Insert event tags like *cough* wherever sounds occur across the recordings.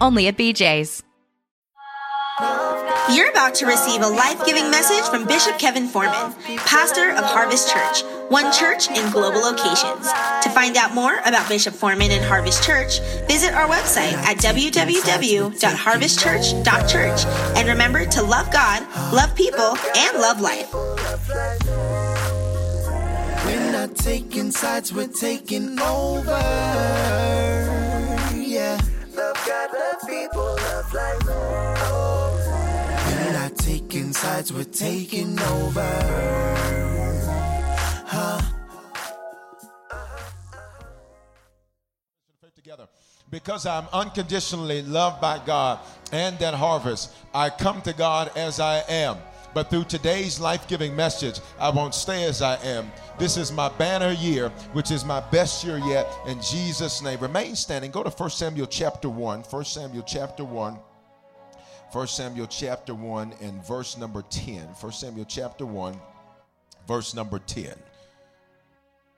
only at BJ's. You're about to receive a life giving message from Bishop Kevin Foreman, pastor of Harvest Church, one church in global locations. To find out more about Bishop Foreman and Harvest Church, visit our website at www.harvestchurch.church. And remember to love God, love people, and love life. We're not taking sides, we're taking over. Taking sides, we're taking over. Because I'm unconditionally loved by God and at harvest, I come to God as I am. But through today's life giving message, I won't stay as I am. This is my banner year, which is my best year yet. In Jesus' name, remain standing. Go to 1 Samuel chapter 1. 1 Samuel chapter 1. 1 Samuel chapter 1 and verse number 10. 1 Samuel chapter 1, verse number 10.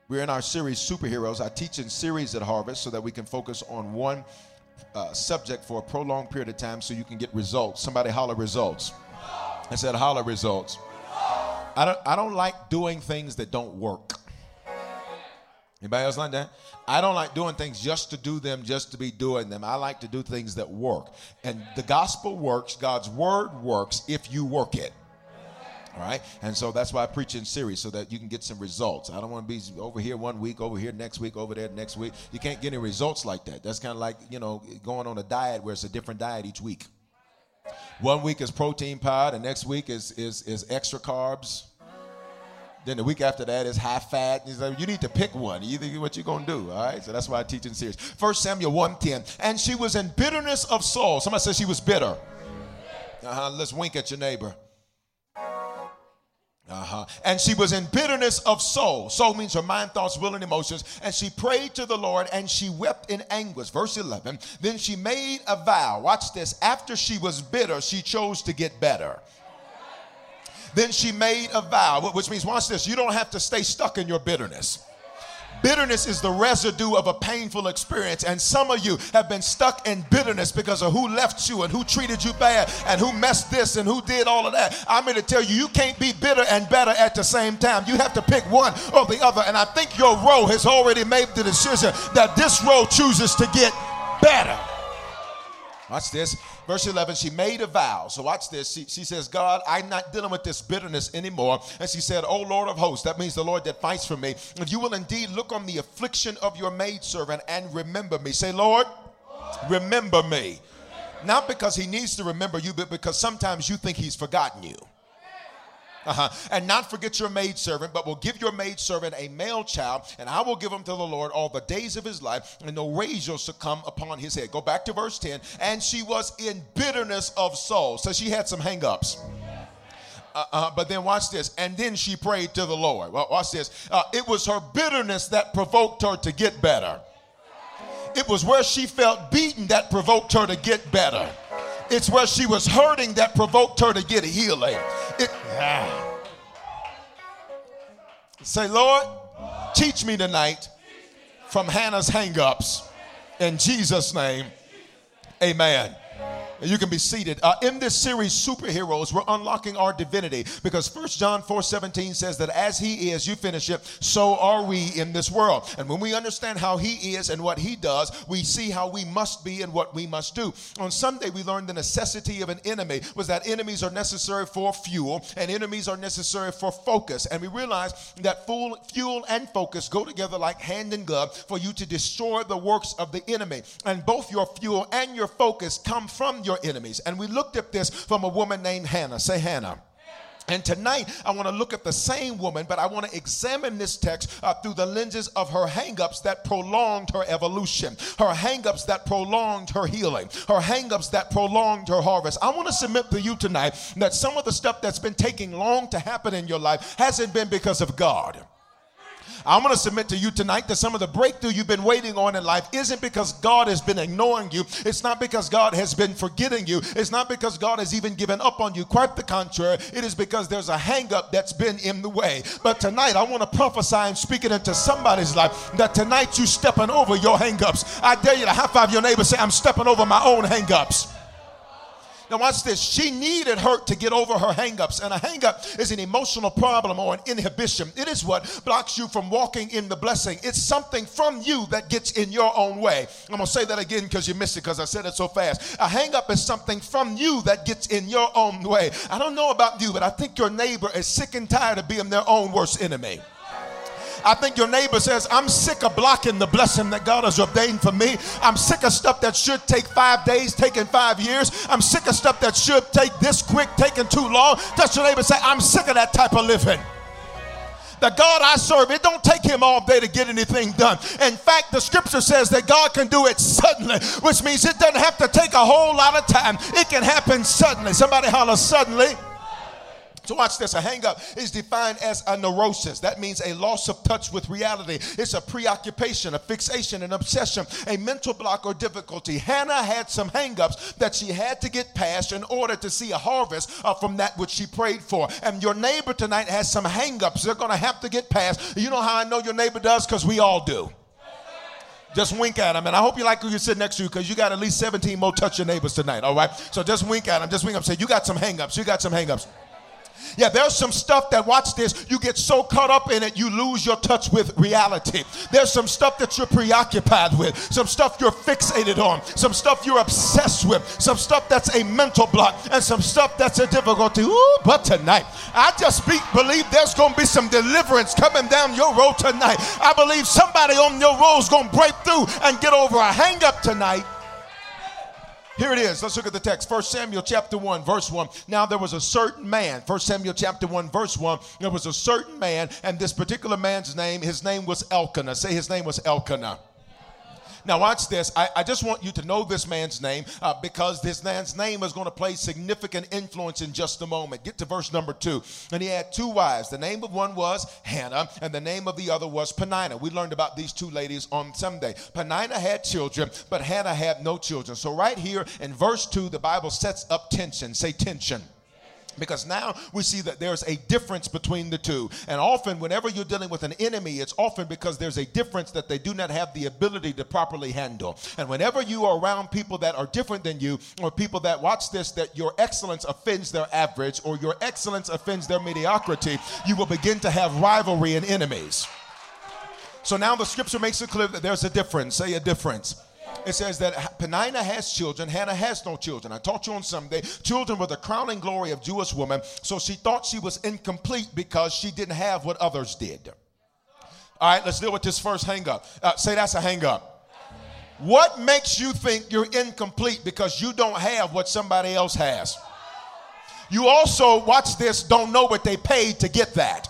We're in our series Superheroes. I teach in series at Harvest so that we can focus on one uh, subject for a prolonged period of time so you can get results. Somebody holler results. I said holler results. I don't, I don't like doing things that don't work. Anybody else like that? I don't like doing things just to do them, just to be doing them. I like to do things that work. And the gospel works, God's word works if you work it. All right. And so that's why I preach in series so that you can get some results. I don't want to be over here one week, over here next week, over there next week. You can't get any results like that. That's kind of like, you know, going on a diet where it's a different diet each week. One week is protein powder, the next week is is is extra carbs. Then the week after that is high fat. you need to pick one. Either you think what you're gonna do. All right. So that's why I teach in series. First Samuel 1:10. And she was in bitterness of soul. Somebody says she was bitter. Uh-huh. Let's wink at your neighbor. Uh-huh. And she was in bitterness of soul. Soul means her mind, thoughts, will, and emotions. And she prayed to the Lord and she wept in anguish. Verse 11. Then she made a vow. Watch this. After she was bitter, she chose to get better. Then she made a vow, which means, watch this, you don't have to stay stuck in your bitterness. Bitterness is the residue of a painful experience. And some of you have been stuck in bitterness because of who left you and who treated you bad and who messed this and who did all of that. I'm here to tell you, you can't be bitter and better at the same time. You have to pick one or the other. And I think your row has already made the decision that this row chooses to get better. Watch this. Verse 11, she made a vow. So watch this. She, she says, God, I'm not dealing with this bitterness anymore. And she said, Oh Lord of hosts, that means the Lord that fights for me. If you will indeed look on the affliction of your maidservant and remember me. Say, Lord, remember me. Not because he needs to remember you, but because sometimes you think he's forgotten you. Uh-huh. And not forget your maidservant, but will give your maidservant a male child, and I will give him to the Lord all the days of his life, and no razor shall come upon his head. Go back to verse 10. And she was in bitterness of soul. So she had some hangups. Uh, uh, but then watch this. And then she prayed to the Lord. Well, watch this. Uh, it was her bitterness that provoked her to get better. It was where she felt beaten that provoked her to get better. It's where she was hurting that provoked her to get a healing. It, ah. Say, Lord, teach me tonight from Hannah's hangups. In Jesus' name, amen. You can be seated. Uh, in this series, Superheroes, we're unlocking our divinity because First John 4 17 says that as he is, you finish it, so are we in this world. And when we understand how he is and what he does, we see how we must be and what we must do. On Sunday, we learned the necessity of an enemy was that enemies are necessary for fuel and enemies are necessary for focus. And we realized that fuel, fuel and focus go together like hand and glove for you to destroy the works of the enemy. And both your fuel and your focus come from your your enemies. And we looked at this from a woman named Hannah. Say Hannah. And tonight, I want to look at the same woman, but I want to examine this text uh, through the lenses of her hangups that prolonged her evolution, her hangups that prolonged her healing, her hangups that prolonged her harvest. I want to submit to you tonight that some of the stuff that's been taking long to happen in your life hasn't been because of God. I'm going to submit to you tonight that some of the breakthrough you've been waiting on in life isn't because God has been ignoring you. It's not because God has been forgetting you. It's not because God has even given up on you. Quite the contrary. It is because there's a hangup that's been in the way. But tonight, I want to prophesy and speak it into somebody's life that tonight you're stepping over your hangups. I dare you to high five your neighbor, say, I'm stepping over my own hangups. Now, watch this. She needed her to get over her hangups, and a hangup is an emotional problem or an inhibition. It is what blocks you from walking in the blessing. It's something from you that gets in your own way. I'm gonna say that again because you missed it because I said it so fast. A hangup is something from you that gets in your own way. I don't know about you, but I think your neighbor is sick and tired of being their own worst enemy. I think your neighbor says, I'm sick of blocking the blessing that God has ordained for me. I'm sick of stuff that should take five days, taking five years. I'm sick of stuff that should take this quick, taking too long. Touch your neighbor say, I'm sick of that type of living the God I serve, it don't take him all day to get anything done. In fact, the scripture says that God can do it suddenly, which means it doesn't have to take a whole lot of time. It can happen suddenly. Somebody holler suddenly. So watch this. A hangup is defined as a neurosis. That means a loss of touch with reality. It's a preoccupation, a fixation, an obsession, a mental block or difficulty. Hannah had some hangups that she had to get past in order to see a harvest uh, from that which she prayed for. And your neighbor tonight has some hangups they're going to have to get past. You know how I know your neighbor does? Because we all do. Just wink at them. And I hope you like who you sit next to you because you got at least 17 more touch your neighbors tonight, all right? So just wink at them. Just wink up. Say, you got some hangups. You got some hangups. Yeah, there's some stuff that, watch this, you get so caught up in it, you lose your touch with reality. There's some stuff that you're preoccupied with, some stuff you're fixated on, some stuff you're obsessed with, some stuff that's a mental block, and some stuff that's a difficulty. Ooh, but tonight, I just speak, believe there's going to be some deliverance coming down your road tonight. I believe somebody on your road is going to break through and get over a hang up tonight. Here it is. Let's look at the text. 1 Samuel chapter 1, verse 1. Now there was a certain man. 1 Samuel chapter 1, verse 1. There was a certain man, and this particular man's name, his name was Elkanah. Say his name was Elkanah. Now, watch this. I, I just want you to know this man's name uh, because this man's name is going to play significant influence in just a moment. Get to verse number two. And he had two wives. The name of one was Hannah, and the name of the other was Peninnah. We learned about these two ladies on Sunday. Peninnah had children, but Hannah had no children. So, right here in verse two, the Bible sets up tension. Say tension. Because now we see that there's a difference between the two. And often, whenever you're dealing with an enemy, it's often because there's a difference that they do not have the ability to properly handle. And whenever you are around people that are different than you, or people that watch this, that your excellence offends their average, or your excellence offends their mediocrity, you will begin to have rivalry and enemies. So now the scripture makes it clear that there's a difference. Say a difference it says that Peninnah has children, Hannah has no children. I taught you on Sunday, children were the crowning glory of Jewish women, so she thought she was incomplete because she didn't have what others did. All right, let's deal with this first hang up. Uh, say that's a hang up. What makes you think you're incomplete because you don't have what somebody else has? You also, watch this, don't know what they paid to get that.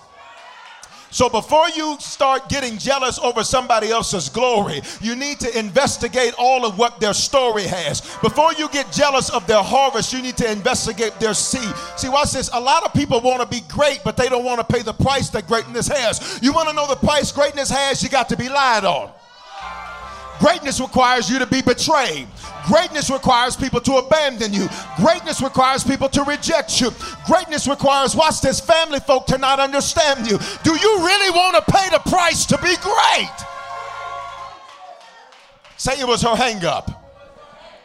So before you start getting jealous over somebody else's glory, you need to investigate all of what their story has. Before you get jealous of their harvest, you need to investigate their seed. See, watch this. A lot of people want to be great, but they don't want to pay the price that greatness has. You want to know the price greatness has, you got to be lied on. Greatness requires you to be betrayed. Greatness requires people to abandon you. Greatness requires people to reject you. Greatness requires, watch this, family folk to not understand you. Do you really want to pay the price to be great? Say it was her hang up.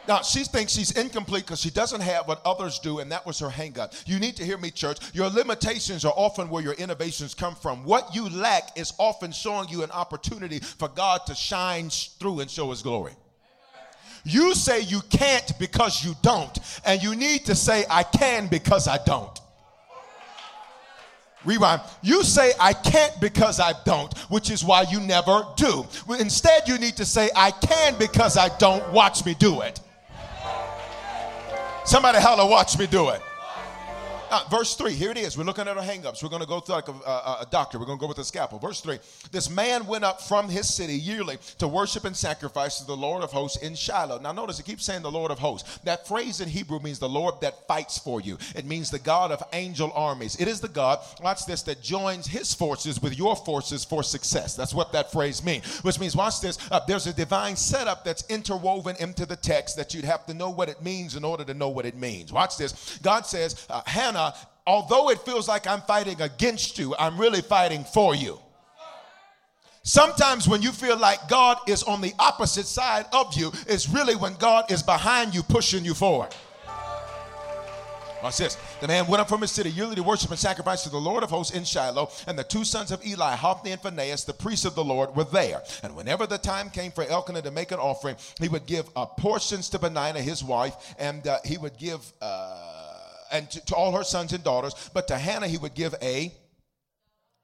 Now, she thinks she's incomplete because she doesn't have what others do, and that was her hangup. You need to hear me, church. Your limitations are often where your innovations come from. What you lack is often showing you an opportunity for God to shine through and show his glory. You say you can't because you don't, and you need to say, I can because I don't. Rewind. You say, I can't because I don't, which is why you never do. Instead, you need to say, I can because I don't. Watch me do it. Somebody holler, watch me do it. Uh, verse 3, here it is. We're looking at our hangups. We're going to go through like a, a, a, doctor. We're going to go with a scalpel. Verse 3 This man went up from his city yearly to worship and sacrifice to the Lord of hosts in Shiloh. Now, notice it keeps saying the Lord of hosts. That phrase in Hebrew means the Lord that fights for you, it means the God of angel armies. It is the God, watch this, that joins his forces with your forces for success. That's what that phrase means. Which means, watch this, uh, there's a divine setup that's interwoven into the text that you'd have to know what it means in order to know what it means. Watch this. God says, uh, Hannah Hannah, although it feels like I'm fighting against you, I'm really fighting for you. Sometimes when you feel like God is on the opposite side of you, it's really when God is behind you, pushing you forward. Watch this. The man went up from his city yearly to worship and sacrifice to the Lord of hosts in Shiloh, and the two sons of Eli, Hophni and Phinehas, the priests of the Lord, were there. And whenever the time came for Elkanah to make an offering, he would give uh, portions to Peninnah, his wife, and uh, he would give. Uh, and to, to all her sons and daughters. But to Hannah, he would give a,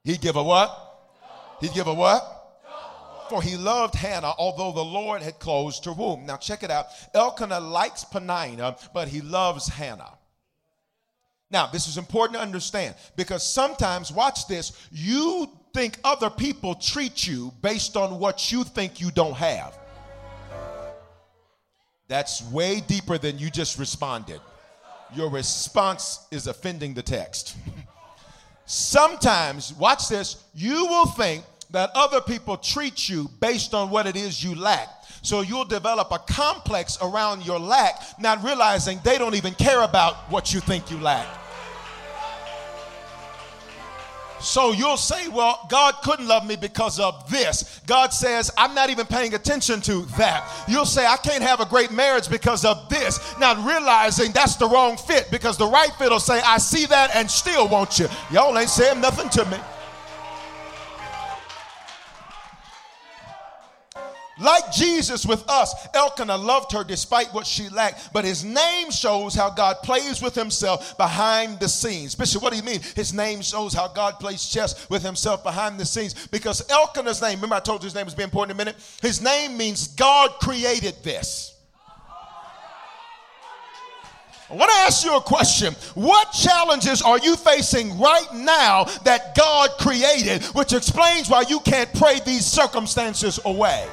he'd give a what? He'd give a what? For he loved Hannah, although the Lord had closed her womb. Now check it out. Elkanah likes Peninnah, but he loves Hannah. Now, this is important to understand because sometimes, watch this, you think other people treat you based on what you think you don't have. That's way deeper than you just responded your response is offending the text. Sometimes, watch this, you will think that other people treat you based on what it is you lack. So you'll develop a complex around your lack, not realizing they don't even care about what you think you lack. So you'll say, well, God couldn't love me because of this. God says, I'm not even paying attention to that. You'll say, I can't have a great marriage because of this, not realizing that's the wrong fit because the right fit will say, I see that and still want you. Y'all ain't saying nothing to me. Like Jesus with us, Elkanah loved her despite what she lacked, but his name shows how God plays with himself behind the scenes. Bishop, what do you mean? His name shows how God plays chess with himself behind the scenes because Elkanah's name, remember I told you his name was being important in a minute? His name means God created this. I want to ask you a question. What challenges are you facing right now that God created, which explains why you can't pray these circumstances away?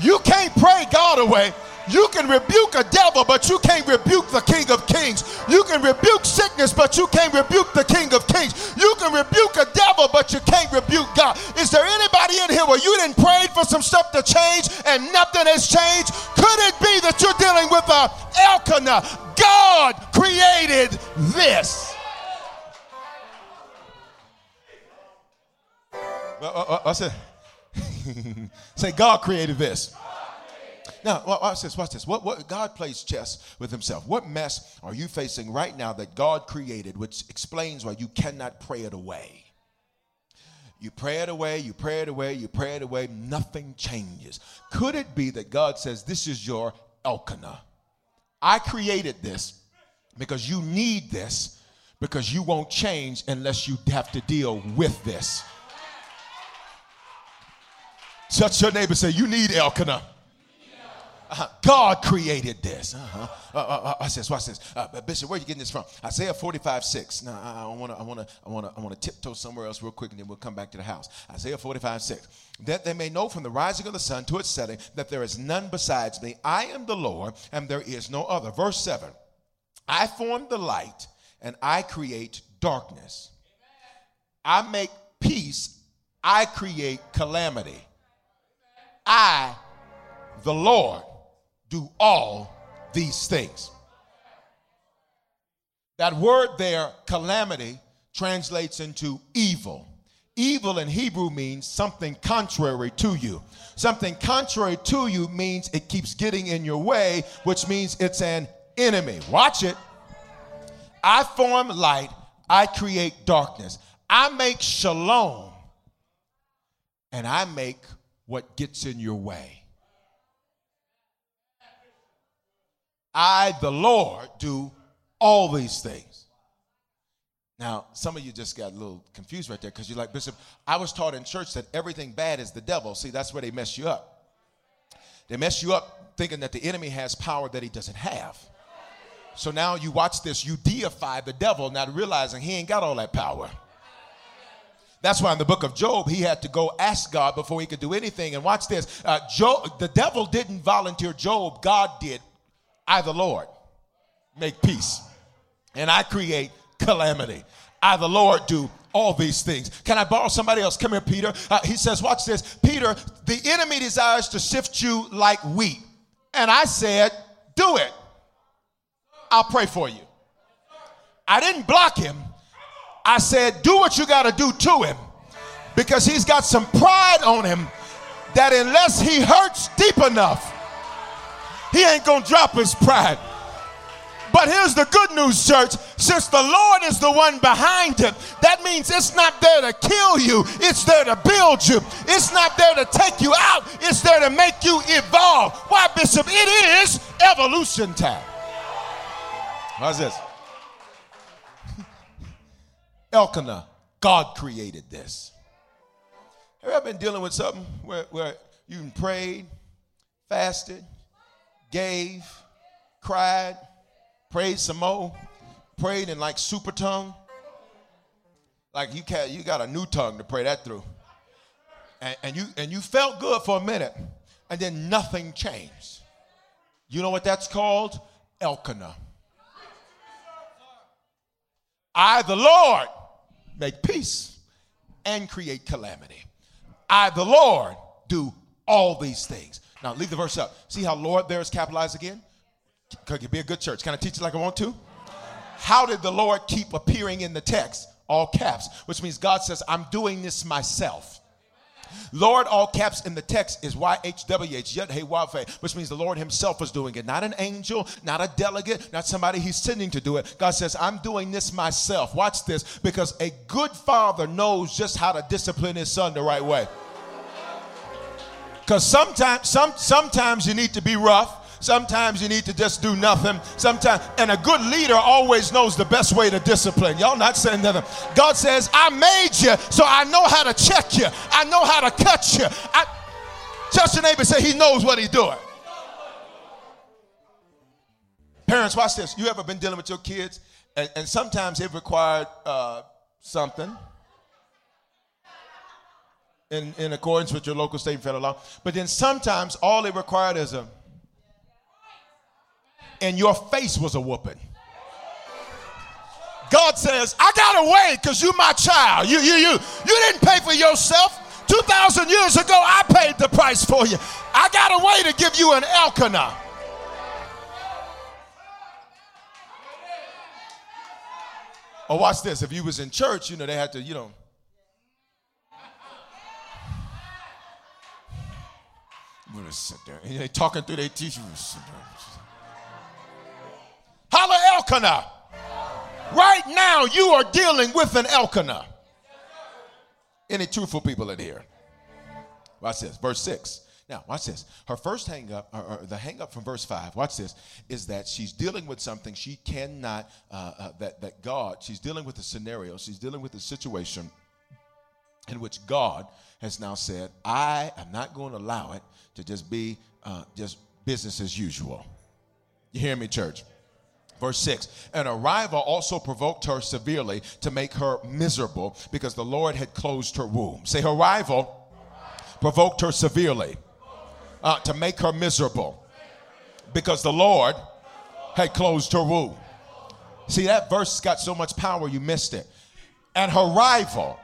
You can't pray God away. You can rebuke a devil, but you can't rebuke the King of Kings. You can rebuke sickness, but you can't rebuke the King of Kings. You can rebuke a devil, but you can't rebuke God. Is there anybody in here where you didn't pray for some stuff to change and nothing has changed? Could it be that you're dealing with a Elkanah? God created this. Uh, uh, uh, I *laughs* Say, God created this. Now, watch this, watch this. What, what, God plays chess with himself. What mess are you facing right now that God created, which explains why you cannot pray it away? You pray it away, you pray it away, you pray it away, nothing changes. Could it be that God says, This is your Elkanah? I created this because you need this because you won't change unless you have to deal with this. Touch your neighbor say, You need Elkanah. Uh-huh. God created this. Uh-huh. Uh, uh, uh, I says, watch this. Uh, Bishop, where are you getting this from? Isaiah 45, 6. Now, I want to I wanna, I wanna, I wanna tiptoe somewhere else real quick and then we'll come back to the house. Isaiah 45, 6. That they may know from the rising of the sun to its setting that there is none besides me. I am the Lord and there is no other. Verse 7. I form the light and I create darkness. I make peace. I create calamity. I, the Lord, do all these things. That word there, calamity, translates into evil. Evil in Hebrew means something contrary to you. Something contrary to you means it keeps getting in your way, which means it's an enemy. Watch it. I form light, I create darkness. I make shalom, and I make what gets in your way. I, the Lord, do all these things. Now, some of you just got a little confused right there because you're like, Bishop, I was taught in church that everything bad is the devil. See, that's where they mess you up. They mess you up thinking that the enemy has power that he doesn't have. So now you watch this, you deify the devil, not realizing he ain't got all that power. That's why in the book of Job, he had to go ask God before he could do anything. And watch this uh, Job, the devil didn't volunteer Job, God did. I, the Lord, make peace, and I create calamity. I, the Lord, do all these things. Can I borrow somebody else? Come here, Peter. Uh, he says, Watch this. Peter, the enemy desires to sift you like wheat. And I said, Do it. I'll pray for you. I didn't block him. I said, Do what you got to do to him because he's got some pride on him that unless he hurts deep enough, he ain't going to drop his pride. But here's the good news, church. Since the Lord is the one behind it, that means it's not there to kill you, it's there to build you. It's not there to take you out, it's there to make you evolve. Why, Bishop? It is evolution time. How's this? Elkanah, God created this. Have you ever been dealing with something where, where you prayed, fasted, gave, cried, prayed some more, prayed in like super tongue? Like you, can, you got a new tongue to pray that through. And, and, you, and you felt good for a minute, and then nothing changed. You know what that's called? Elkanah. I, the Lord, make peace and create calamity. I, the Lord, do all these things. Now, leave the verse up. See how Lord there is capitalized again? Could be a good church? Can I teach it like I want to? How did the Lord keep appearing in the text? All caps, which means God says, I'm doing this myself. Lord, all caps in the text is YHWH, Wildfire, which means the Lord Himself is doing it. Not an angel, not a delegate, not somebody He's sending to do it. God says, I'm doing this myself. Watch this, because a good father knows just how to discipline his son the right way. Because sometimes, some, sometimes you need to be rough. Sometimes you need to just do nothing. Sometimes, and a good leader always knows the best way to discipline. Y'all not saying nothing. God says, I made you, so I know how to check you. I know how to cut you. I, touch your neighbor say he knows what he's doing. Parents, watch this. You ever been dealing with your kids, and, and sometimes it required uh, something in, in accordance with your local, state, and federal law. But then sometimes all it required is a and your face was a whooping. God says, I got away because you my child. You, you, you, you didn't pay for yourself. 2,000 years ago, I paid the price for you. I got a way to give you an Elkanah. Oh, watch this. If you was in church, you know, they had to, you know. I'm gonna sit there. And they talking through their teeth. Holla Elkanah. Right now, you are dealing with an Elkanah. Any truthful people in here? Watch this, verse 6. Now, watch this. Her first hang up, or, or the hang up from verse 5, watch this, is that she's dealing with something she cannot, uh, uh, that, that God, she's dealing with a scenario, she's dealing with a situation in which God has now said, I am not going to allow it to just be uh, just business as usual. You hear me, church? Verse 6 And An arrival also provoked her severely to make her miserable because the Lord had closed her womb. Say, her rival provoked her severely uh, to make her miserable because the Lord had closed her womb. See, that verse got so much power, you missed it. And her rival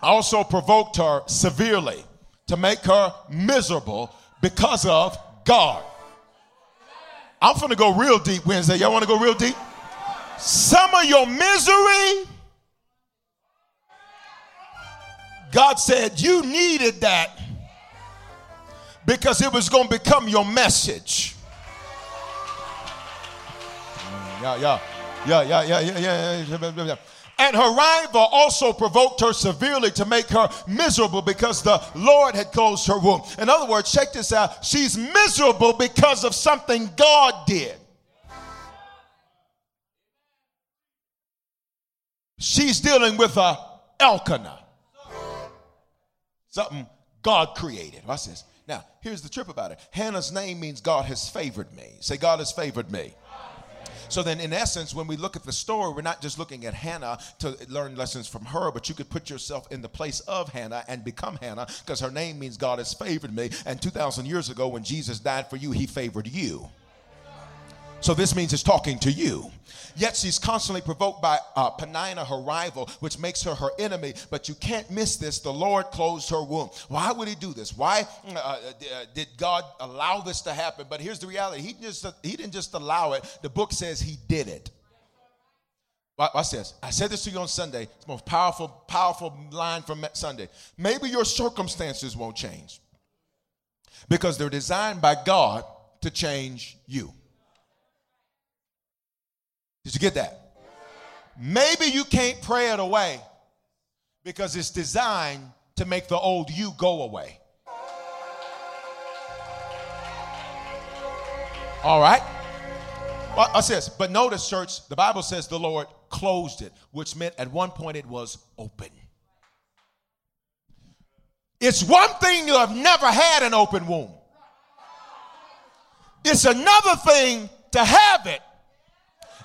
also provoked her severely to make her miserable because of God. I'm gonna go real deep Wednesday. Y'all wanna go real deep? Some of your misery God said, You needed that because it was going to become your message. Mm, yeah, yeah, yeah, yeah, yeah, yeah, yeah, yeah. And her rival also provoked her severely to make her miserable because the Lord had closed her womb. In other words, check this out. She's miserable because of something God did. She's dealing with a Elkanah. Something God created. Watch this. Now, here's the trip about it. Hannah's name means God has favored me. Say, God has favored me. So then, in essence, when we look at the story, we're not just looking at Hannah to learn lessons from her, but you could put yourself in the place of Hannah and become Hannah because her name means God has favored me. And 2,000 years ago, when Jesus died for you, he favored you. So this means it's talking to you. Yet she's constantly provoked by uh, Peninnah, her rival, which makes her her enemy. But you can't miss this. The Lord closed her womb. Why would He do this? Why uh, uh, did God allow this to happen? But here's the reality: He just He didn't just allow it. The book says He did it. Watch this. I said this to you on Sunday. It's the most powerful, powerful line from Sunday. Maybe your circumstances won't change because they're designed by God to change you. Did you get that? Maybe you can't pray it away because it's designed to make the old you go away. All right? Well, I says, but notice, church, the Bible says the Lord closed it, which meant at one point it was open. It's one thing to have never had an open womb. It's another thing to have it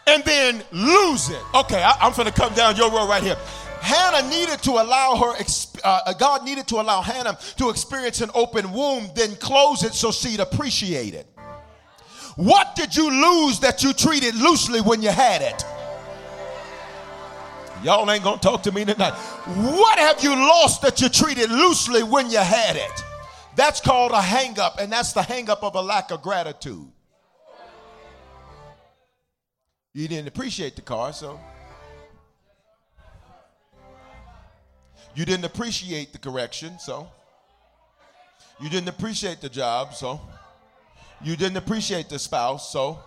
and then lose it. Okay, I, am going to come down your road right here. Hannah needed to allow her, uh, God needed to allow Hannah to experience an open womb, then close it so she'd appreciate it. What did you lose that you treated loosely when you had it? Y'all ain't gonna talk to me tonight. What have you lost that you treated loosely when you had it? That's called a hang up, and that's the hang up of a lack of gratitude. You didn't appreciate the car, so. You didn't appreciate the correction, so. You didn't appreciate the job, so. You didn't appreciate the spouse, so.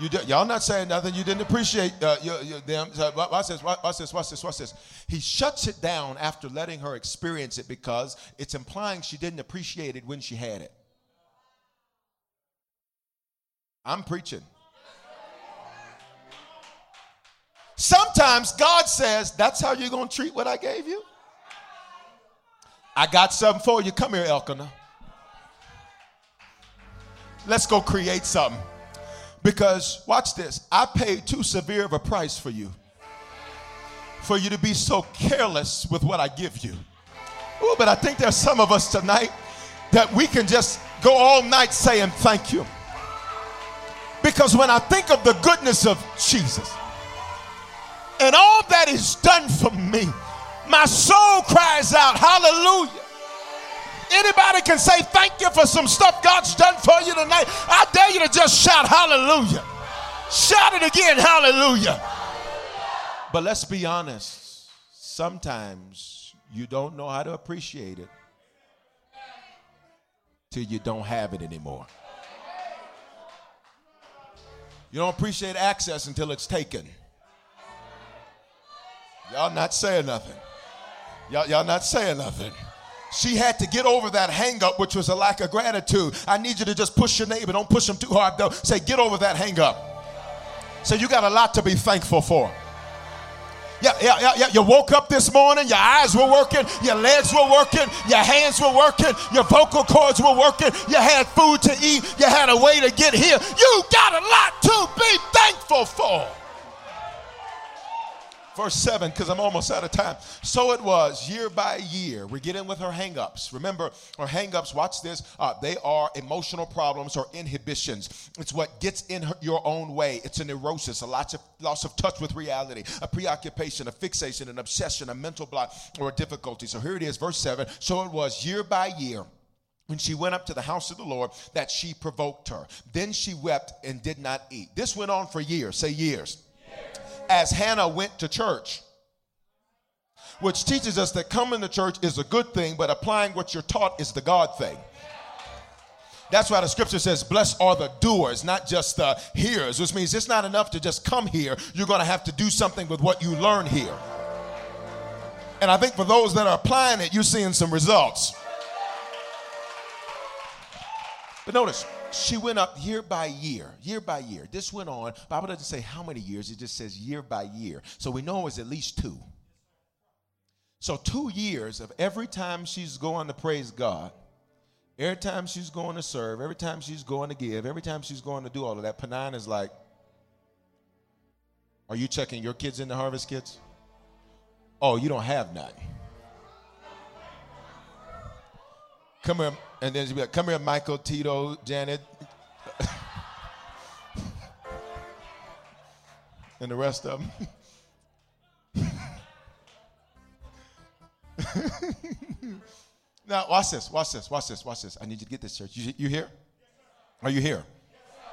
You did, y'all not saying nothing. You didn't appreciate uh, your, your, them. So, watch this, watch this, watch this, watch this. He shuts it down after letting her experience it because it's implying she didn't appreciate it when she had it. I'm preaching. Sometimes God says, That's how you're going to treat what I gave you? I got something for you. Come here, Elkanah. Let's go create something. Because, watch this, I paid too severe of a price for you. For you to be so careless with what I give you. Oh, but I think there's some of us tonight that we can just go all night saying thank you. Because when I think of the goodness of Jesus, and all that is done for me, my soul cries out, Hallelujah. Anybody can say thank you for some stuff God's done for you tonight. I dare you to just shout hallelujah. Shout it again, hallelujah. But let's be honest, sometimes you don't know how to appreciate it till you don't have it anymore. You don't appreciate access until it's taken. Y'all not saying nothing. Y'all, y'all not saying nothing. She had to get over that hang up, which was a lack of gratitude. I need you to just push your neighbor. Don't push them too hard, though. Say, get over that hang up. So you got a lot to be thankful for. Yeah, yeah, yeah, yeah. You woke up this morning, your eyes were working, your legs were working, your hands were working, your vocal cords were working, you had food to eat, you had a way to get here. You got a lot to be thankful for verse 7 because i'm almost out of time. So it was year by year. We're getting with her hangups. Remember her hangups watch this uh, they are emotional problems or inhibitions. It's what gets in her, your own way. It's a neurosis a loss of, loss of touch with reality a preoccupation a fixation an obsession a mental block or a difficulty so here it is verse 7 so it was year by year when she went up to the house of the Lord, that she provoked her. Then she wept and did not eat. This went on for years. Say years as Hannah went to church. which teaches us that coming to church is a good thing, but applying what you're taught is the God thing. That's why the scripture says, Blessed are the doers, not just the hearers, which means it's not enough to just come here. You're going to have to do something with what you learn here. And I think for those that are applying it, you're seeing some results. But notice, she went up year by year, year by year. This went on. Bible doesn't say how many years, it just says year by year. So we know it was at least two. So two years of every time she's going to praise God, every time she's going to serve, every time she's going to give, every time she's going to do all of that, Peninnah is like, Are you checking your kids in the harvest kits? Oh, you don't have none. Come here, and then she'll be like, Come here, Michael, Tito, Janet, *laughs* and the rest of them. *laughs* now, watch this, watch this, watch this, watch this. I need you to get this, church. You, you here? Are you here?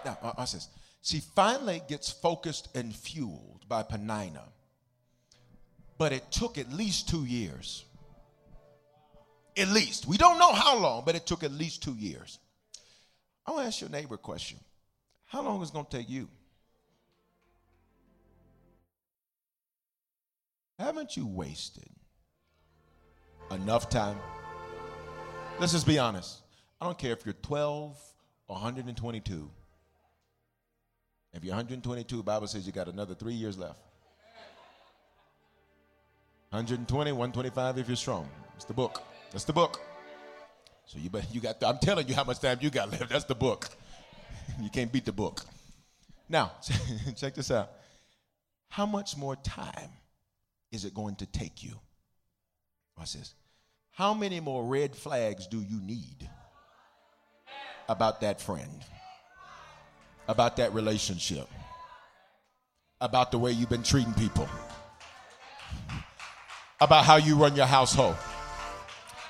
Now, watch this. She finally gets focused and fueled by Peninnah, but it took at least two years. At least. We don't know how long, but it took at least two years. I want to ask your neighbor a question. How long is it going to take you? Haven't you wasted enough time? Let's just be honest. I don't care if you're 12 or 122. If you're 122, the Bible says you got another three years left. 120, 125 if you're strong. It's the book. That's the book. So you you got. I'm telling you how much time you got left. That's the book. *laughs* you can't beat the book. Now, *laughs* check this out. How much more time is it going to take you? Watch this. How many more red flags do you need about that friend? About that relationship? About the way you've been treating people? About how you run your household?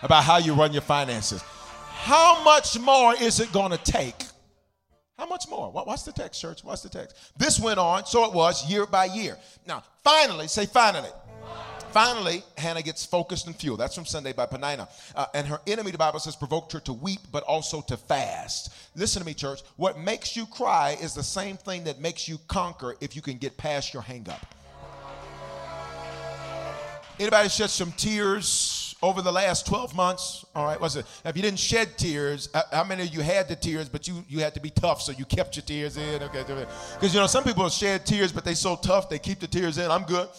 About how you run your finances? How much more is it going to take? How much more? What's the text, church? What's the text? This went on, so it was year by year. Now, finally, say finally. Finally, Hannah gets focused and fueled. That's from Sunday by Peninnah. Uh, and her enemy, the Bible says, provoked her to weep, but also to fast. Listen to me, church. What makes you cry is the same thing that makes you conquer if you can get past your hangup. Anybody shed some tears over the last 12 months? All right, what's it? If you didn't shed tears, uh, how many of you had the tears, but you, you had to be tough, so you kept your tears in? Okay, because you know, some people shed tears, but they so tough, they keep the tears in. I'm good.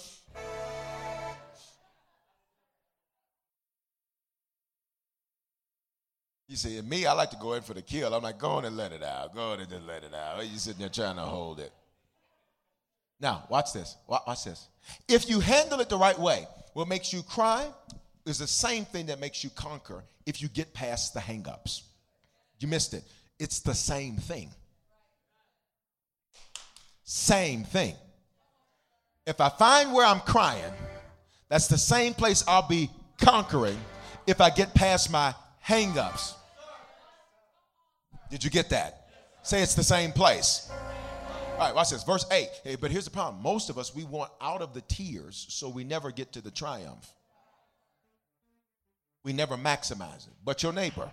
You see, me, I like to go in for the kill. I'm like, go on and let it out. Go on and just let it out. You sitting there trying to hold it. Now, watch this. Watch this. If you handle it the right way, what makes you cry is the same thing that makes you conquer if you get past the hangups. You missed it. It's the same thing. Same thing. If I find where I'm crying, that's the same place I'll be conquering if I get past my hangups. Did you get that? Say it's the same place. All right, watch this. Verse 8. Hey, but here's the problem. Most of us, we want out of the tears, so we never get to the triumph. We never maximize it. But your neighbor.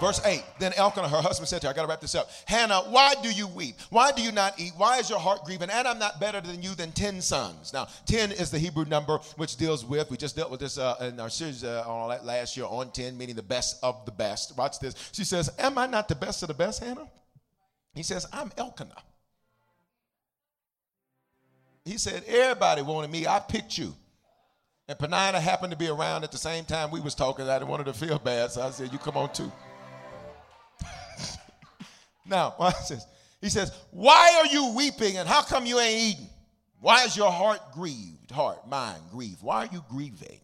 Verse 8. Then Elkanah, her husband, said to her, I got to wrap this up. Hannah, why do you weep? Why do you not eat? Why is your heart grieving? And I'm not better than you than 10 sons. Now, 10 is the Hebrew number which deals with, we just dealt with this uh, in our series uh, on last year on 10, meaning the best of the best. Watch this. She says, Am I not the best of the best, Hannah? He says, I'm Elkanah. He said, everybody wanted me. I picked you. And Peninnah happened to be around at the same time we was talking. I didn't want her to feel bad, so I said, you come on too. *laughs* now. *laughs* He says, why are you weeping and how come you ain't eating? Why is your heart grieved? Heart, mind, grieved. Why are you grieving?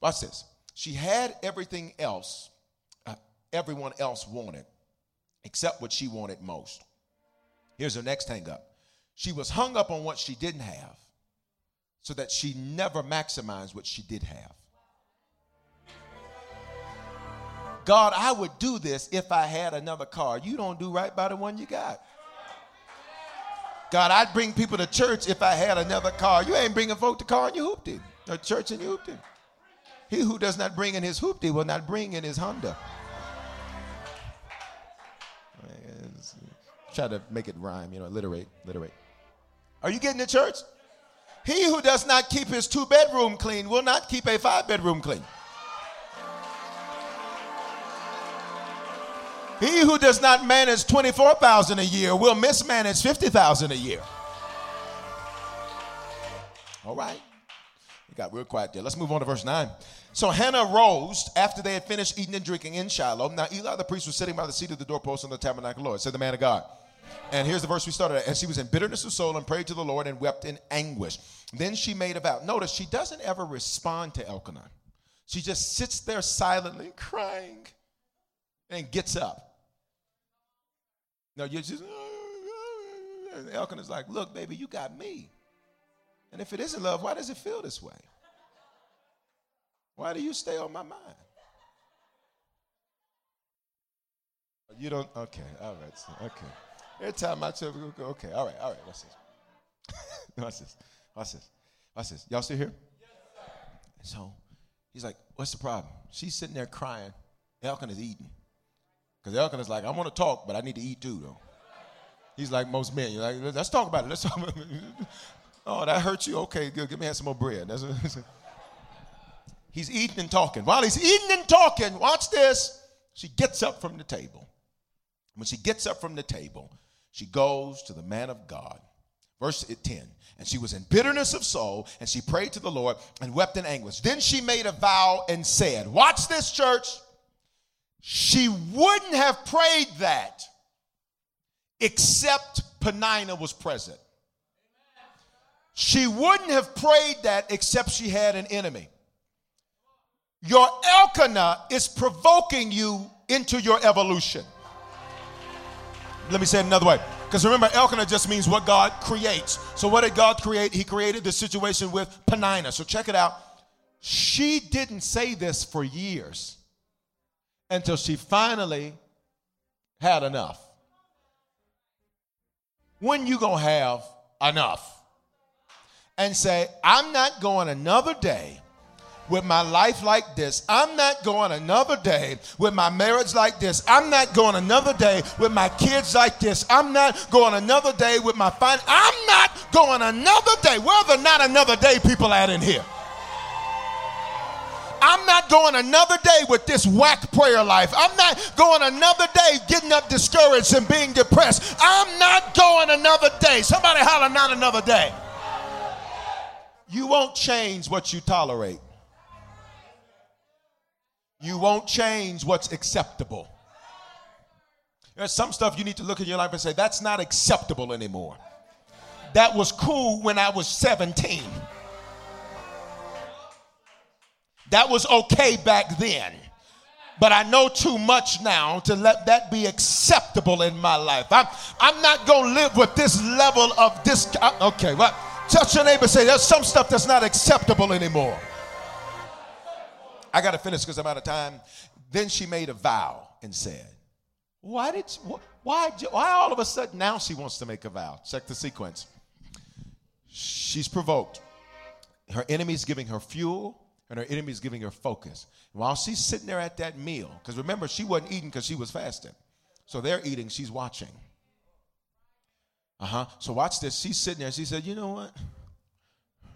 Watch this. She had everything else, uh, everyone else wanted except what she wanted most. Here's her next hang up. She was hung up on what she didn't have so that she never maximized what she did have. God, I would do this if I had another car. You don't do right by the one you got. God, I'd bring people to church if I had another car. You ain't bringing folk to car and you hooped it. A church in your Hoopty. He who does not bring in his hoopty will not bring in his Honda. Try to make it rhyme, you know, alliterate, alliterate. Are you getting to church? He who does not keep his two bedroom clean will not keep a five bedroom clean. He who does not manage 24,000 a year will mismanage 50,000 a year. All right. We got real quiet there. Let's move on to verse 9. So Hannah rose after they had finished eating and drinking in Shiloh. Now Eli the priest was sitting by the seat of the doorpost on the tabernacle Lord, said the man of God. And here's the verse we started at. And she was in bitterness of soul and prayed to the Lord and wept in anguish. Then she made a vow. Notice she doesn't ever respond to Elkanah. She just sits there silently crying and gets up. No, you're just, Elkanah's like, look, baby, you got me. And if it isn't love, why does it feel this way? Why do you stay on my mind? You don't, okay, all right, so, okay. Every time I tell people, okay, all right, all right, what's this? *laughs* what's this? What's this? What's this? Y'all still here? Yes, so he's like, what's the problem? She's sitting there crying. Elkanah is eating. Because Elkanah's like, I want to talk, but I need to eat too, though. He's like most men. You're like, let's talk about it. Let's talk about it. *laughs* oh, that hurts you? Okay, good. Give me some more bread. That's what, *laughs* he's eating and talking. While he's eating and talking, watch this. She gets up from the table. When she gets up from the table, she goes to the man of God. Verse 10. And she was in bitterness of soul, and she prayed to the Lord and wept in anguish. Then she made a vow and said, Watch this, church. She wouldn't have prayed that except Penina was present. She wouldn't have prayed that except she had an enemy. Your Elkanah is provoking you into your evolution. Let me say it another way. Because remember, Elkanah just means what God creates. So, what did God create? He created the situation with Penina. So, check it out. She didn't say this for years until she finally had enough. When you to have enough? And say, I'm not going another day with my life like this. I'm not going another day with my marriage like this. I'm not going another day with my kids like this. I'm not going another day with my fine. I'm not going another day. Where the not another day people at in here? I'm not going another day with this whack prayer life. I'm not going another day getting up discouraged and being depressed. I'm not going another day. Somebody holler, not another day. You won't change what you tolerate. You won't change what's acceptable. There's some stuff you need to look in your life and say, that's not acceptable anymore. That was cool when I was 17. That was okay back then. But I know too much now to let that be acceptable in my life. I'm, I'm not going to live with this level of this. Uh, okay, well, touch your neighbor say, there's some stuff that's not acceptable anymore. I got to finish because I'm out of time. Then she made a vow and said, why did why why all of a sudden now she wants to make a vow? Check the sequence. She's provoked. Her enemy's giving her fuel and her enemy's giving her focus. While she's sitting there at that meal, because remember, she wasn't eating because she was fasting. So they're eating, she's watching. Uh huh. So watch this. She's sitting there. She said, You know what?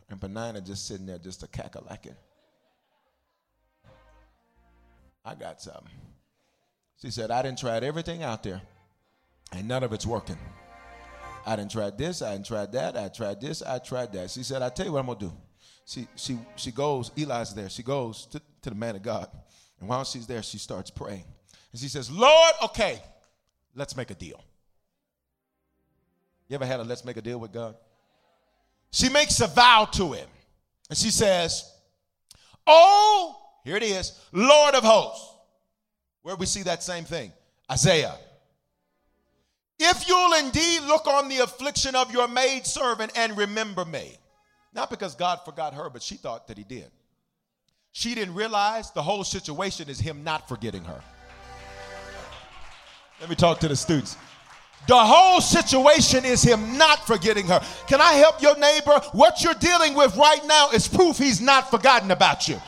And Penina just sitting there, just a cackalacking. I got something. She said, I didn't try everything out there, and none of it's working. I didn't try this, I didn't try that, I tried this, I tried that. She said, I tell you what I'm gonna do she she she goes, Eli's there. She goes to, to the man of God. And while she's there, she starts praying. And she says, Lord, okay, let's make a deal. You ever had a let's make a deal with God? She makes a vow to him. And she says, Oh, here it is, Lord of hosts. Where we see that same thing? Isaiah. If you'll indeed look on the affliction of your maid servant and remember me. Not because God forgot her, but she thought that he did. She didn't realize the whole situation is him not forgetting her. Let me talk to the students. The whole situation is him not forgetting her. Can I help your neighbor? What you're dealing with right now is proof he's not forgotten about you.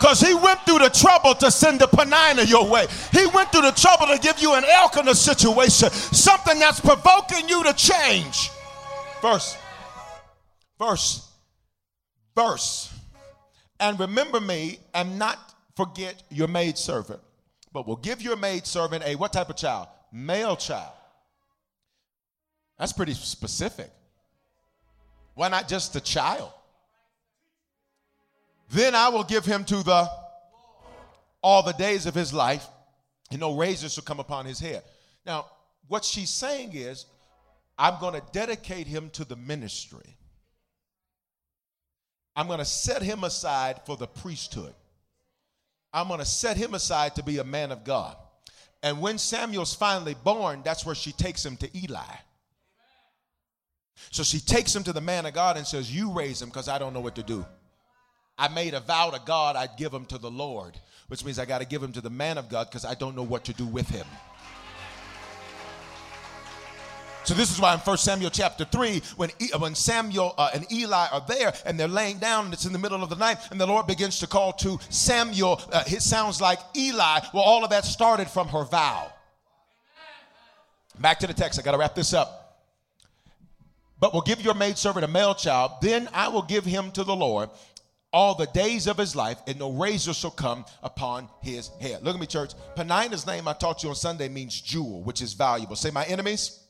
Because he went through the trouble to send the Penina your way. He went through the trouble to give you an Elkanah situation, something that's provoking you to change. Verse, verse, verse. And remember me and not forget your maidservant, but will give your maidservant a what type of child? Male child. That's pretty specific. Why not just a child? Then I will give him to the all the days of his life, and no razor shall come upon his head. Now, what she's saying is, I'm going to dedicate him to the ministry. I'm going to set him aside for the priesthood. I'm going to set him aside to be a man of God. And when Samuel's finally born, that's where she takes him to Eli. So she takes him to the man of God and says, You raise him because I don't know what to do. I made a vow to God I'd give him to the Lord, which means I got to give him to the man of God because I don't know what to do with him. So this is why in 1 Samuel chapter 3, when, when Samuel uh, and Eli are there and they're laying down and it's in the middle of the night and the Lord begins to call to Samuel, uh, it sounds like Eli. Well, all of that started from her vow. Back to the text. I got to wrap this up. But will give your maidservant a male child, then I will give him to the Lord all the days of his life, and no razor shall come upon his head. Look at me, church. Penina's name I taught you on Sunday means jewel, which is valuable. Say, my enemies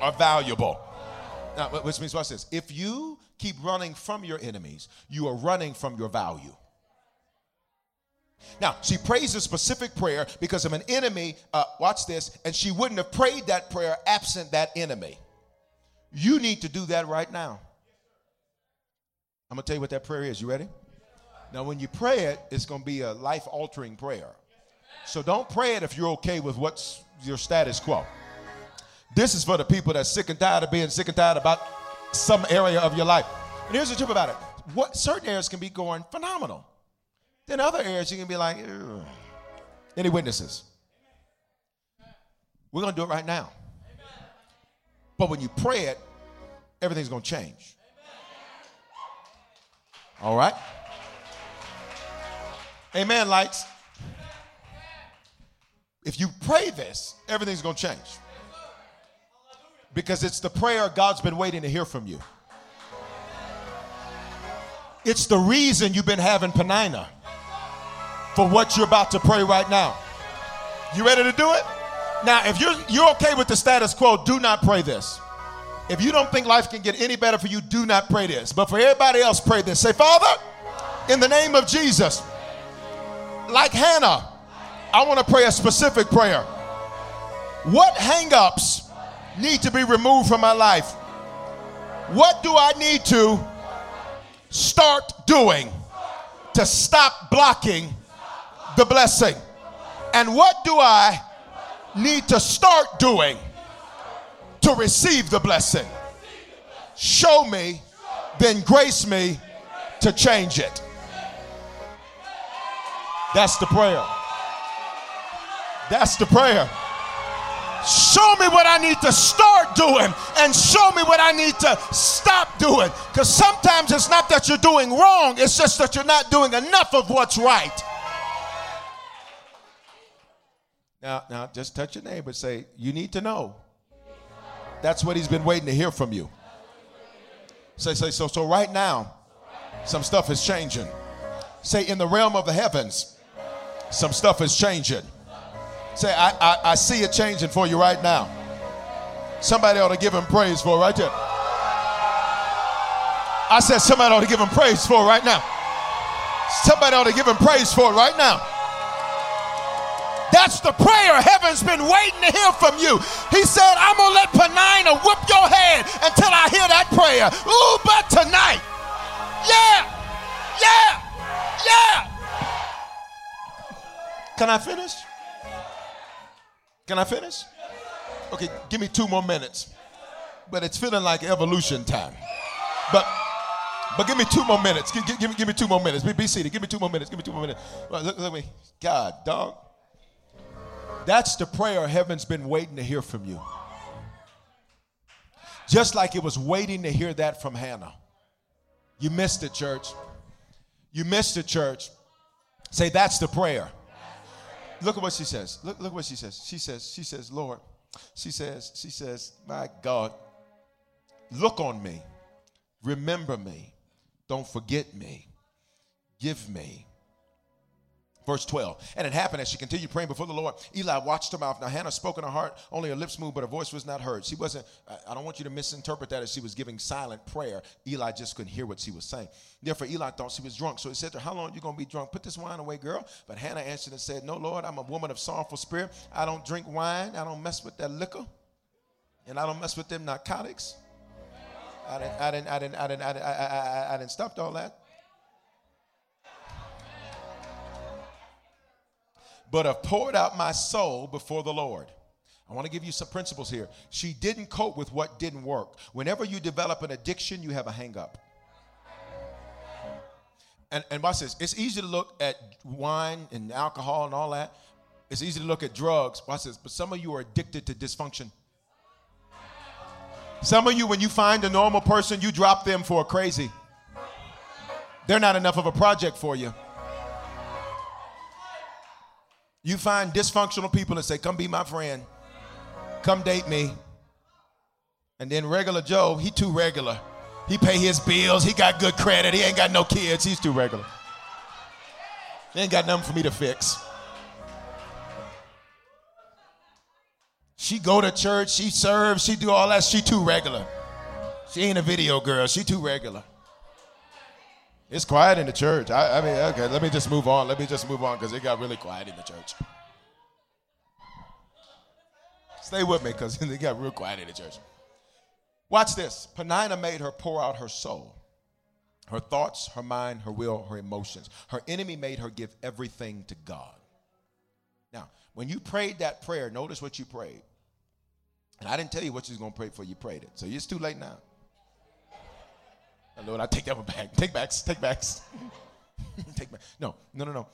are valuable. Now, which means watch this. If you keep running from your enemies, you are running from your value. Now, she prays a specific prayer because of an enemy, uh, watch this, and she wouldn't have prayed that prayer absent that enemy. You need to do that right now. I'm going to tell you what that prayer is. You ready? Now, when you pray it, it's going to be a life altering prayer. So don't pray it if you're okay with what's your status quo. This is for the people that's sick and tired of being sick and tired about some area of your life. And here's the truth about it what certain areas can be going phenomenal. Then other areas you can be like, Ugh. any witnesses? We're going to do it right now. But when you pray it, everything's going to change. All right? Amen, lights. If you pray this, everything's going to change. Because it's the prayer God's been waiting to hear from you. It's the reason you've been having Penina for what you're about to pray right now. You ready to do it? Now, if you're you're okay with the status quo, do not pray this. If you don't think life can get any better for you, do not pray this. But for everybody else, pray this. Say, Father, in the name of Jesus, like Hannah, I want to pray a specific prayer. What hangups need to be removed from my life? What do I need to start doing to stop blocking the blessing? And what do I need to start doing to receive the blessing. Show me, then grace me to change it. That's the prayer. That's the prayer. Show me what I need to start doing and show me what I need to stop doing. Because sometimes it's not that you're doing wrong, it's just that you're not doing enough of what's right. Now, now just touch your neighbor say, You need to know that's what he's been waiting to hear from you. Say, say, so, so right now, some stuff is changing. Say, in the realm of the heavens, some stuff is changing. Say, I, I, I see it changing for you right now. Somebody ought to give him praise for right there. I said, somebody ought to give him praise for right now. Somebody ought to give him praise for right now. That's the prayer heaven's been waiting to hear from you. He said, I'm going to let Penina whip your head until I hear that prayer. Ooh, but tonight, yeah, yeah, yeah. Can I finish? Can I finish? Okay, give me two more minutes. But it's feeling like evolution time. But but give me two more minutes. Give, give, give, me, give me two more minutes. Be, be seated. Give me two more minutes. Give me two more minutes. Look, look at me. God, dog. That's the prayer heaven's been waiting to hear from you. Just like it was waiting to hear that from Hannah. You missed it, church. You missed it, church. Say, that's the prayer. Look at what she says. Look, look what she says. She says, she says, Lord, she says, she says, my God, look on me, remember me, don't forget me, give me Verse 12. And it happened as she continued praying before the Lord. Eli watched her mouth. Now Hannah spoke in her heart, only her lips moved, but her voice was not heard. She wasn't, I don't want you to misinterpret that as she was giving silent prayer. Eli just couldn't hear what she was saying. Therefore, Eli thought she was drunk. So he said to her, How long are you going to be drunk? Put this wine away, girl. But Hannah answered and said, No, Lord, I'm a woman of sorrowful spirit. I don't drink wine. I don't mess with that liquor. And I don't mess with them narcotics. I didn't, I didn't, I didn't, I didn't, I didn't, I, I, I, I didn't stop all that. But have poured out my soul before the Lord. I want to give you some principles here. She didn't cope with what didn't work. Whenever you develop an addiction, you have a hang up. And, and watch this. It's easy to look at wine and alcohol and all that. It's easy to look at drugs. Watch this. But some of you are addicted to dysfunction. Some of you, when you find a normal person, you drop them for a crazy. They're not enough of a project for you. You find dysfunctional people and say, Come be my friend. Come date me. And then regular Joe, he too regular. He pay his bills. He got good credit. He ain't got no kids. He's too regular. He ain't got nothing for me to fix. She go to church. She serves. She do all that. She too regular. She ain't a video girl. She too regular. It's quiet in the church. I, I mean, okay, let me just move on. Let me just move on because it got really quiet in the church. Stay with me because *laughs* it got real quiet in the church. Watch this. Penina made her pour out her soul, her thoughts, her mind, her will, her emotions. Her enemy made her give everything to God. Now, when you prayed that prayer, notice what you prayed. And I didn't tell you what was going to pray for. You prayed it. So it's too late now. Lord, I take that one back. Take backs. Take backs. *laughs* take back. No, no, no, no.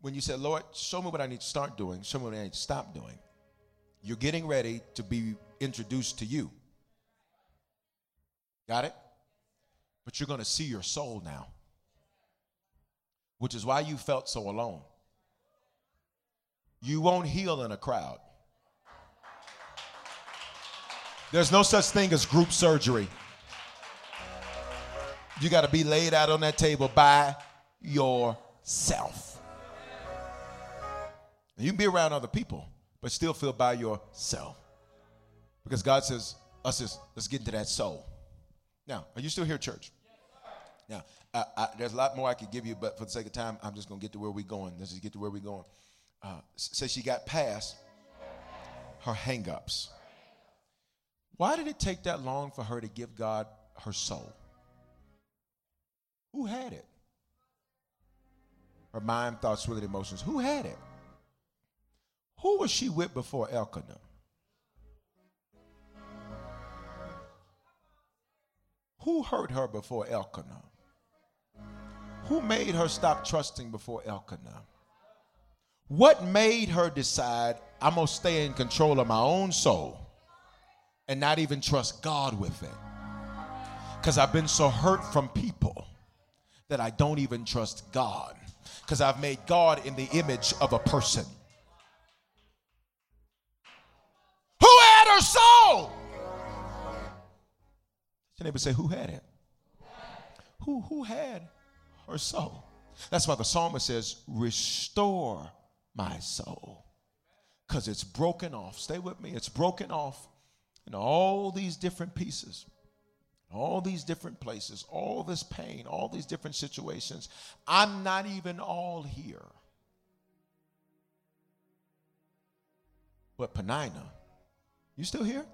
When you said, Lord, show me what I need to start doing, show me what I need to stop doing, you're getting ready to be introduced to you. Got it? But you're going to see your soul now, which is why you felt so alone. You won't heal in a crowd. There's no such thing as group surgery. You got to be laid out on that table by yourself. You can be around other people, but still feel by yourself. Because God says, us is, let's get into that soul. Now, are you still here, church? Now, I, I, there's a lot more I could give you, but for the sake of time, I'm just going to get to where we're going. Let's just get to where we're going. Uh, so she got past her hangups. Why did it take that long for her to give God her soul? Who had it? Her mind, thoughts, will, and emotions. Who had it? Who was she with before Elkanah? Who hurt her before Elkanah? Who made her stop trusting before Elkanah? What made her decide, I'm going to stay in control of my own soul and not even trust God with it? Because I've been so hurt from people that I don't even trust God because I've made God in the image of a person. Who had her soul? Your neighbor say, Who had it? Who, who had her soul? That's why the psalmist says, Restore my soul. Because it's broken off. Stay with me. It's broken off in all these different pieces all these different places, all this pain, all these different situations. I'm not even all here. But Penina, you still here?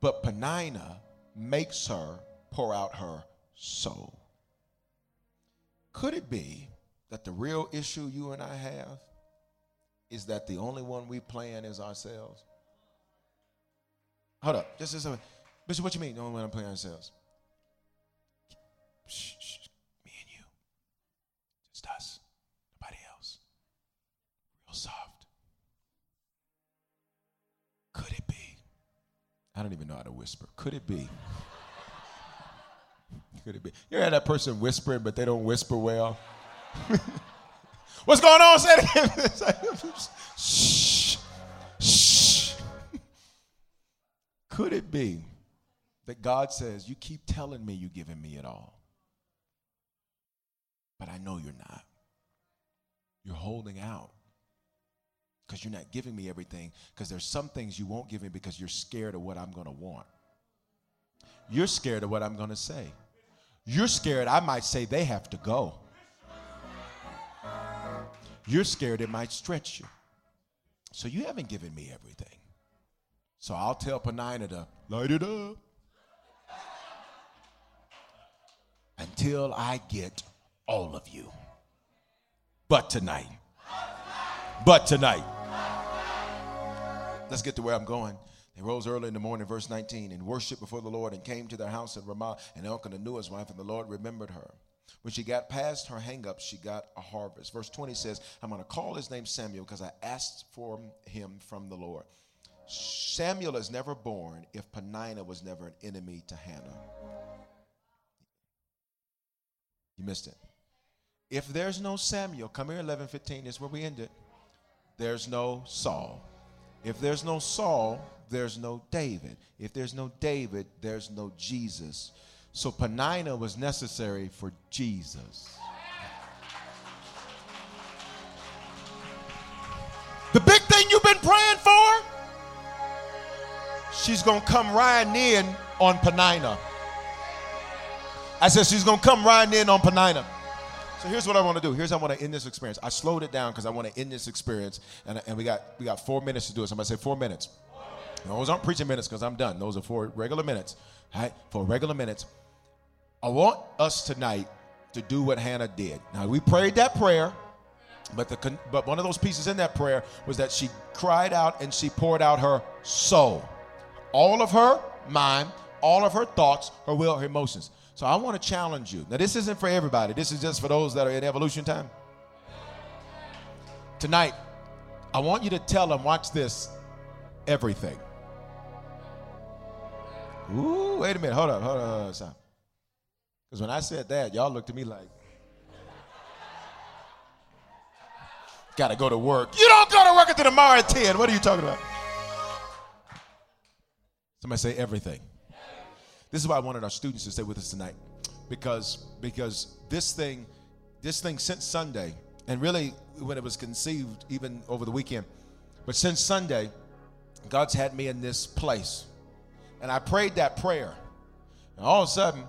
But Penina makes her pour out her soul. Could it be that the real issue you and I have is that the only one we plan is ourselves? Hold up, just a second. Bishop, what you mean? No, we're not playing ourselves. Shh, shh, me and you. Just us. Nobody else. Real soft. Could it be? I don't even know how to whisper. Could it be? *laughs* Could it be? You ever had that person whispering, but they don't whisper well? *laughs* What's going on? Say it like, shh, shh. Could it be? That God says, You keep telling me you're giving me it all, but I know you're not? You're holding out because you're not giving me everything because there's some things you won't give me because you're scared of what I'm going to want. You're scared of what I'm going to say. You're scared I might say they have to go. You're scared it might stretch you. So you haven't given me everything. So I'll tell Penina to light it up until I get all of you. But tonight, but tonight, let's get to where I'm going. They rose early in the morning, verse 19, and worshiped before the Lord and came to their house at Ramah. And Elkanah knew his wife, and the Lord remembered her. When she got past her hangups, she got a harvest. Verse 20 says, I'm going to call his name Samuel because I asked for him from the Lord. Samuel is never born if Penina was never an enemy to Hannah. You missed it. If there's no Samuel, come here, 11 15 is where we ended. There's no Saul. If there's no Saul, there's no David. If there's no David, there's no Jesus. So Penina was necessary for Jesus. The big thing you've been praying for, she's going to come riding in on Penina. I said she's going to come riding in on Penina. So here's what I want to do. Here's how I want to end this experience. I slowed it down because I want to end this experience, and, and we got we got four minutes to do it. Somebody say four minutes. Those aren't preaching minutes because I'm done. Those are four regular minutes. All right, for regular minutes. I want us tonight to do what Hannah did. Now we prayed that prayer, but the but one of those pieces in that prayer was that she cried out and she poured out her soul, all of her mind, all of her thoughts, her will, her emotions. So I want to challenge you. Now, this isn't for everybody, this is just for those that are in evolution time. Tonight, I want you to tell them, watch this, everything. Ooh, wait a minute. Hold on, hold on, hold on. Because when I said that, y'all looked at me like, got to go to work. You don't go to work until tomorrow at 10. What are you talking about? Somebody say everything. This is why I wanted our students to stay with us tonight, because because this thing, this thing since Sunday, and really when it was conceived, even over the weekend, but since Sunday, God's had me in this place, and I prayed that prayer, and all of a sudden,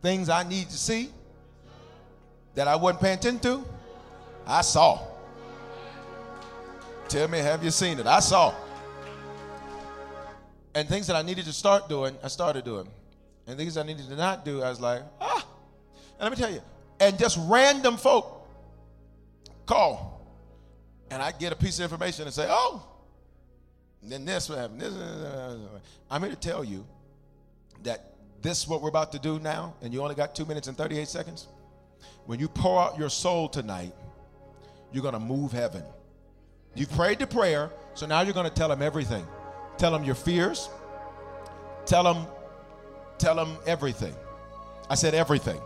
things I need to see that I wasn't paying attention to, I saw. Tell me, have you seen it? I saw. And things that I needed to start doing, I started doing. And things I needed to not do, I was like, ah. And let me tell you, and just random folk call. And I get a piece of information and say, oh, and then this will happen. This, I'm here to tell you that this is what we're about to do now, and you only got two minutes and 38 seconds. When you pour out your soul tonight, you're going to move heaven. You've prayed the prayer, so now you're going to tell them everything. Tell them your fears. Tell them Tell him everything. I said everything.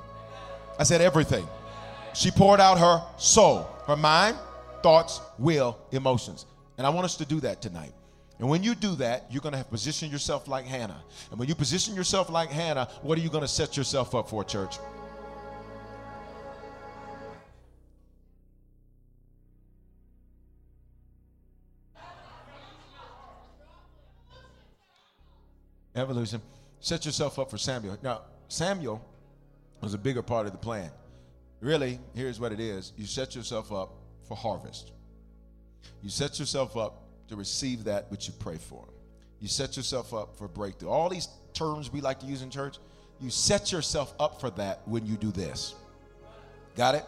I said everything. She poured out her soul, her mind, thoughts, will, emotions. And I want us to do that tonight. And when you do that, you're going to have positioned yourself like Hannah. And when you position yourself like Hannah, what are you going to set yourself up for, church? Evolution set yourself up for Samuel. Now, Samuel was a bigger part of the plan. Really, here's what it is you set yourself up for harvest, you set yourself up to receive that which you pray for, you set yourself up for breakthrough. All these terms we like to use in church, you set yourself up for that when you do this. Got it?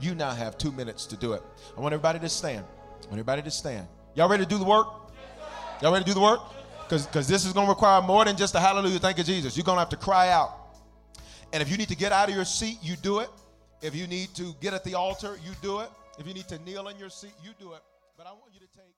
You now have two minutes to do it. I want everybody to stand. I want everybody to stand. Y'all ready to do the work? Y'all ready to do the work? Because this is going to require more than just a hallelujah, thank you, Jesus. You're going to have to cry out. And if you need to get out of your seat, you do it. If you need to get at the altar, you do it. If you need to kneel in your seat, you do it. But I want you to take.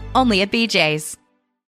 only at BJ's.